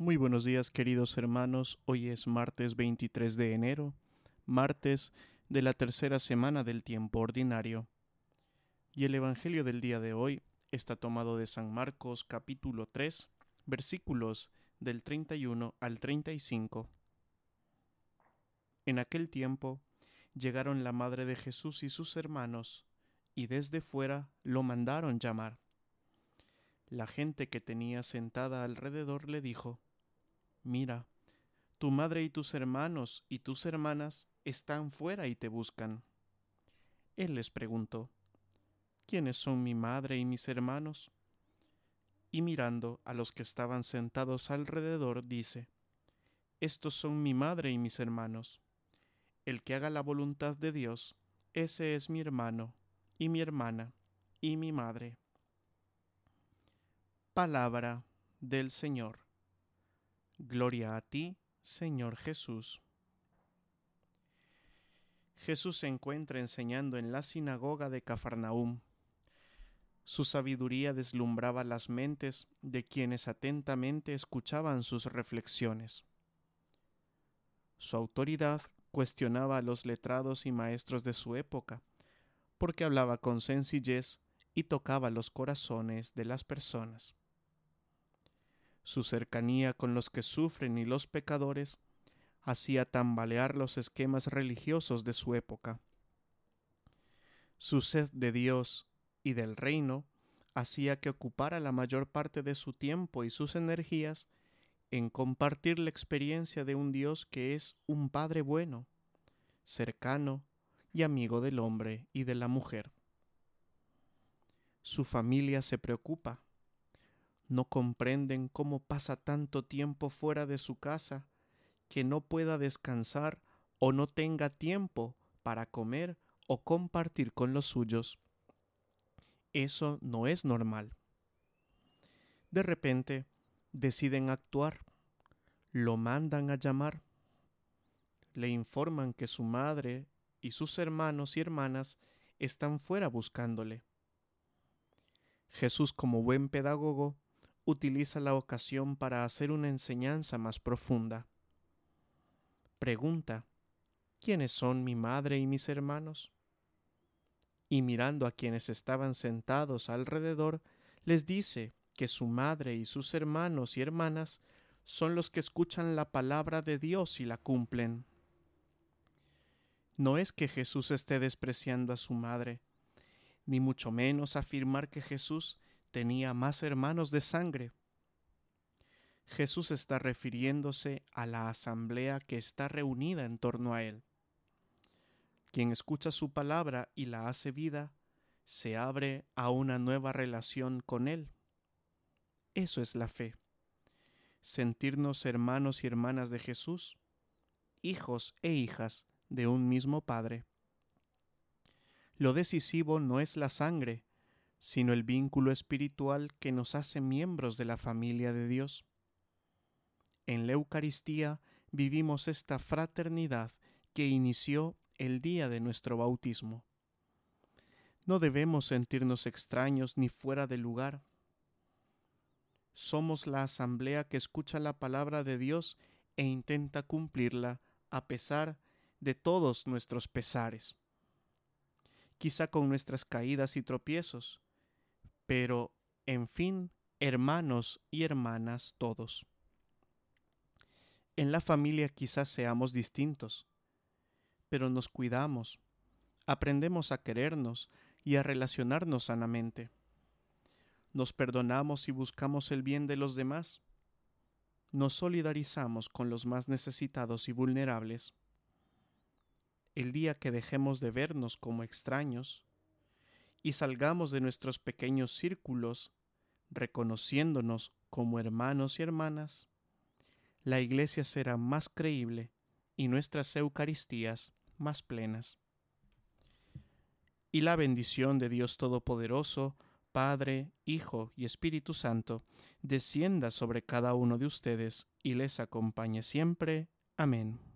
Muy buenos días queridos hermanos, hoy es martes 23 de enero, martes de la tercera semana del tiempo ordinario. Y el Evangelio del día de hoy está tomado de San Marcos capítulo 3, versículos del 31 al 35. En aquel tiempo llegaron la madre de Jesús y sus hermanos, y desde fuera lo mandaron llamar. La gente que tenía sentada alrededor le dijo, Mira, tu madre y tus hermanos y tus hermanas están fuera y te buscan. Él les preguntó, ¿quiénes son mi madre y mis hermanos? Y mirando a los que estaban sentados alrededor, dice, Estos son mi madre y mis hermanos. El que haga la voluntad de Dios, ese es mi hermano, y mi hermana, y mi madre. Palabra del Señor. Gloria a ti, Señor Jesús. Jesús se encuentra enseñando en la sinagoga de Cafarnaúm. Su sabiduría deslumbraba las mentes de quienes atentamente escuchaban sus reflexiones. Su autoridad cuestionaba a los letrados y maestros de su época, porque hablaba con sencillez y tocaba los corazones de las personas su cercanía con los que sufren y los pecadores hacía tambalear los esquemas religiosos de su época. Su sed de Dios y del reino hacía que ocupara la mayor parte de su tiempo y sus energías en compartir la experiencia de un Dios que es un Padre bueno, cercano y amigo del hombre y de la mujer. Su familia se preocupa, no comprenden cómo pasa tanto tiempo fuera de su casa que no pueda descansar o no tenga tiempo para comer o compartir con los suyos. Eso no es normal. De repente deciden actuar, lo mandan a llamar, le informan que su madre y sus hermanos y hermanas están fuera buscándole. Jesús como buen pedagogo utiliza la ocasión para hacer una enseñanza más profunda. Pregunta, ¿quiénes son mi madre y mis hermanos? Y mirando a quienes estaban sentados alrededor, les dice que su madre y sus hermanos y hermanas son los que escuchan la palabra de Dios y la cumplen. No es que Jesús esté despreciando a su madre, ni mucho menos afirmar que Jesús tenía más hermanos de sangre. Jesús está refiriéndose a la asamblea que está reunida en torno a Él. Quien escucha su palabra y la hace vida, se abre a una nueva relación con Él. Eso es la fe. Sentirnos hermanos y hermanas de Jesús, hijos e hijas de un mismo Padre. Lo decisivo no es la sangre, sino el vínculo espiritual que nos hace miembros de la familia de Dios. En la Eucaristía vivimos esta fraternidad que inició el día de nuestro bautismo. No debemos sentirnos extraños ni fuera de lugar. Somos la asamblea que escucha la palabra de Dios e intenta cumplirla a pesar de todos nuestros pesares. Quizá con nuestras caídas y tropiezos, pero, en fin, hermanos y hermanas todos. En la familia quizás seamos distintos, pero nos cuidamos, aprendemos a querernos y a relacionarnos sanamente. Nos perdonamos y buscamos el bien de los demás. Nos solidarizamos con los más necesitados y vulnerables. El día que dejemos de vernos como extraños, y salgamos de nuestros pequeños círculos reconociéndonos como hermanos y hermanas, la Iglesia será más creíble y nuestras Eucaristías más plenas. Y la bendición de Dios Todopoderoso, Padre, Hijo y Espíritu Santo, descienda sobre cada uno de ustedes y les acompañe siempre. Amén.